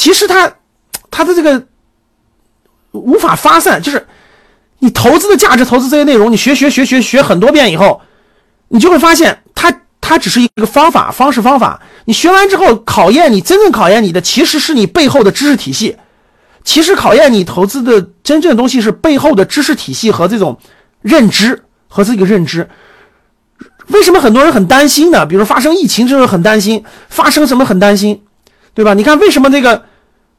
其实它它的这个无法发散，就是你投资的价值、投资这些内容，你学学学学学很多遍以后，你就会发现它它只是一个方法、方式、方法。你学完之后，考验你真正考验你的，其实是你背后的知识体系。其实考验你投资的真正东西是背后的知识体系和这种认知和这个认知。为什么很多人很担心呢？比如发生疫情之后很担心，发生什么很担心，对吧？你看为什么这个？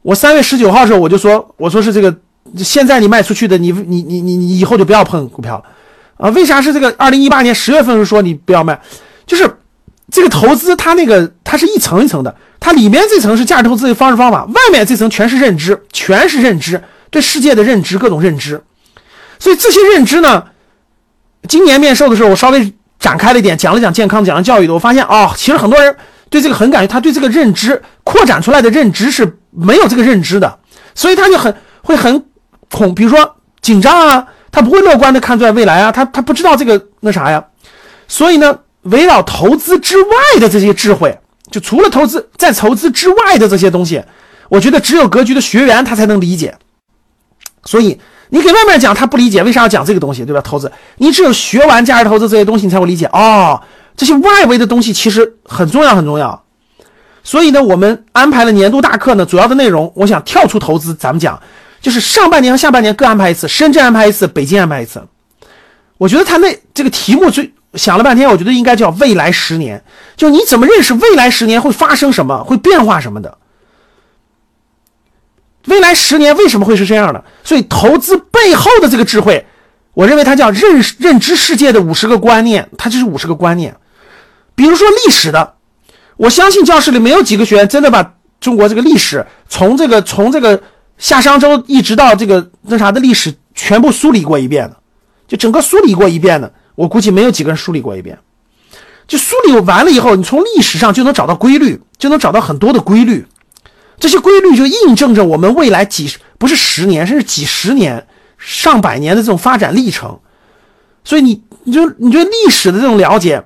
我三月十九号的时候我就说，我说是这个，现在你卖出去的，你你你你你以后就不要碰股票了啊？为啥是这个？二零一八年十月份时说你不要卖，就是这个投资它那个它是一层一层的，它里面这层是价值投资的方式方法，外面这层全是认知，全是认知对世界的认知，各种认知。所以这些认知呢，今年面授的时候我稍微。展开了一点，讲了讲健康，讲了教育的，我发现哦，其实很多人对这个很感兴趣，他对这个认知扩展出来的认知是没有这个认知的，所以他就很会很恐，比如说紧张啊，他不会乐观的看出来未来啊，他他不知道这个那啥呀，所以呢，围绕投资之外的这些智慧，就除了投资，在投资之外的这些东西，我觉得只有格局的学员他才能理解，所以。你给外面讲，他不理解为啥要讲这个东西，对吧？投资，你只有学完价值投资这些东西，你才会理解哦。这些外围的东西其实很重要，很重要。所以呢，我们安排了年度大课呢，主要的内容，我想跳出投资，咱们讲，就是上半年和下半年各安排一次，深圳安排一次，北京安排一次。我觉得他那这个题目最想了半天，我觉得应该叫未来十年，就你怎么认识未来十年会发生什么，会变化什么的。未来十年为什么会是这样的？所以投资背后的这个智慧，我认为它叫认认知世界的五十个观念，它就是五十个观念。比如说历史的，我相信教室里没有几个学员真的把中国这个历史从这个从这个夏商周一直到这个那啥的历史全部梳理过一遍的，就整个梳理过一遍的，我估计没有几个人梳理过一遍。就梳理完了以后，你从历史上就能找到规律，就能找到很多的规律。这些规律就印证着我们未来几不是十年，甚至几十年、上百年的这种发展历程。所以你你就你对历史的这种了解，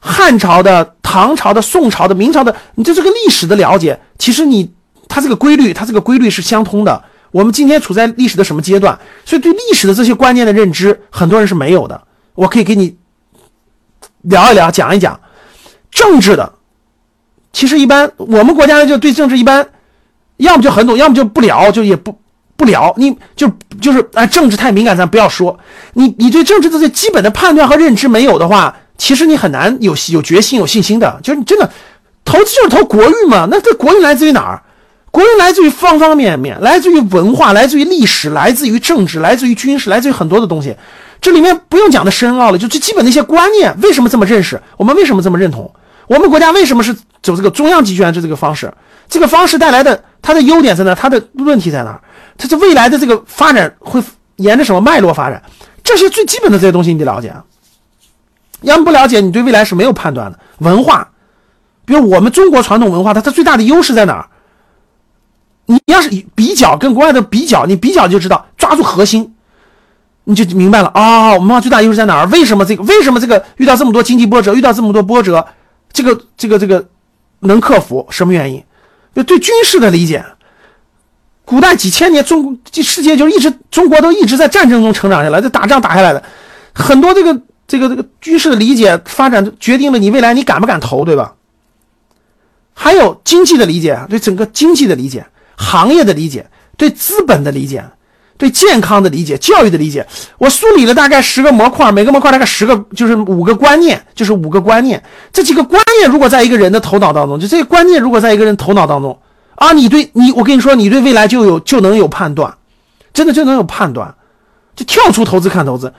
汉朝的、唐朝的、宋朝的、明朝的，你对这个历史的了解，其实你它这个规律，它这个规律是相通的。我们今天处在历史的什么阶段？所以对历史的这些观念的认知，很多人是没有的。我可以给你聊一聊，讲一讲政治的。其实一般，我们国家就对政治一般，要么就很懂，要么就不聊，就也不不聊。你就就是啊，政治太敏感，咱不要说。你你对政治这些基本的判断和认知没有的话，其实你很难有有决心、有信心的。就是你真的投资就是投国运嘛？那这国运来自于哪儿？国运来自于方方面面，来自于文化，来自于历史，来自于政治，来自于军事，来自于很多的东西。这里面不用讲的深奥了，就最基本的一些观念，为什么这么认识？我们为什么这么认同？我们国家为什么是走这个中央集权制这个方式？这个方式带来的它的优点在哪？它的问题在哪？它这未来的这个发展会沿着什么脉络发展？这些最基本的这些东西你得了解啊，要么不了解，你对未来是没有判断的。文化，比如我们中国传统文化，它它最大的优势在哪儿？你要是比较跟国外的比较，你比较就知道，抓住核心，你就明白了啊。我们文化最大优势在哪儿？为什么这个？为什么这个遇到这么多经济波折，遇到这么多波折？这个这个这个能克服什么原因？就对军事的理解，古代几千年中这世界就一直中国都一直在战争中成长下来，这打仗打下来的很多这个这个这个趋势的理解发展决定了你未来你敢不敢投，对吧？还有经济的理解，对整个经济的理解，行业的理解，对资本的理解。对健康的理解，教育的理解，我梳理了大概十个模块，每个模块大概十个，就是五个观念，就是五个观念。这几个观念如果在一个人的头脑当中，就这个观念如果在一个人头脑当中啊，你对你，我跟你说，你对未来就有就能有判断，真的就能有判断，就跳出投资看投资。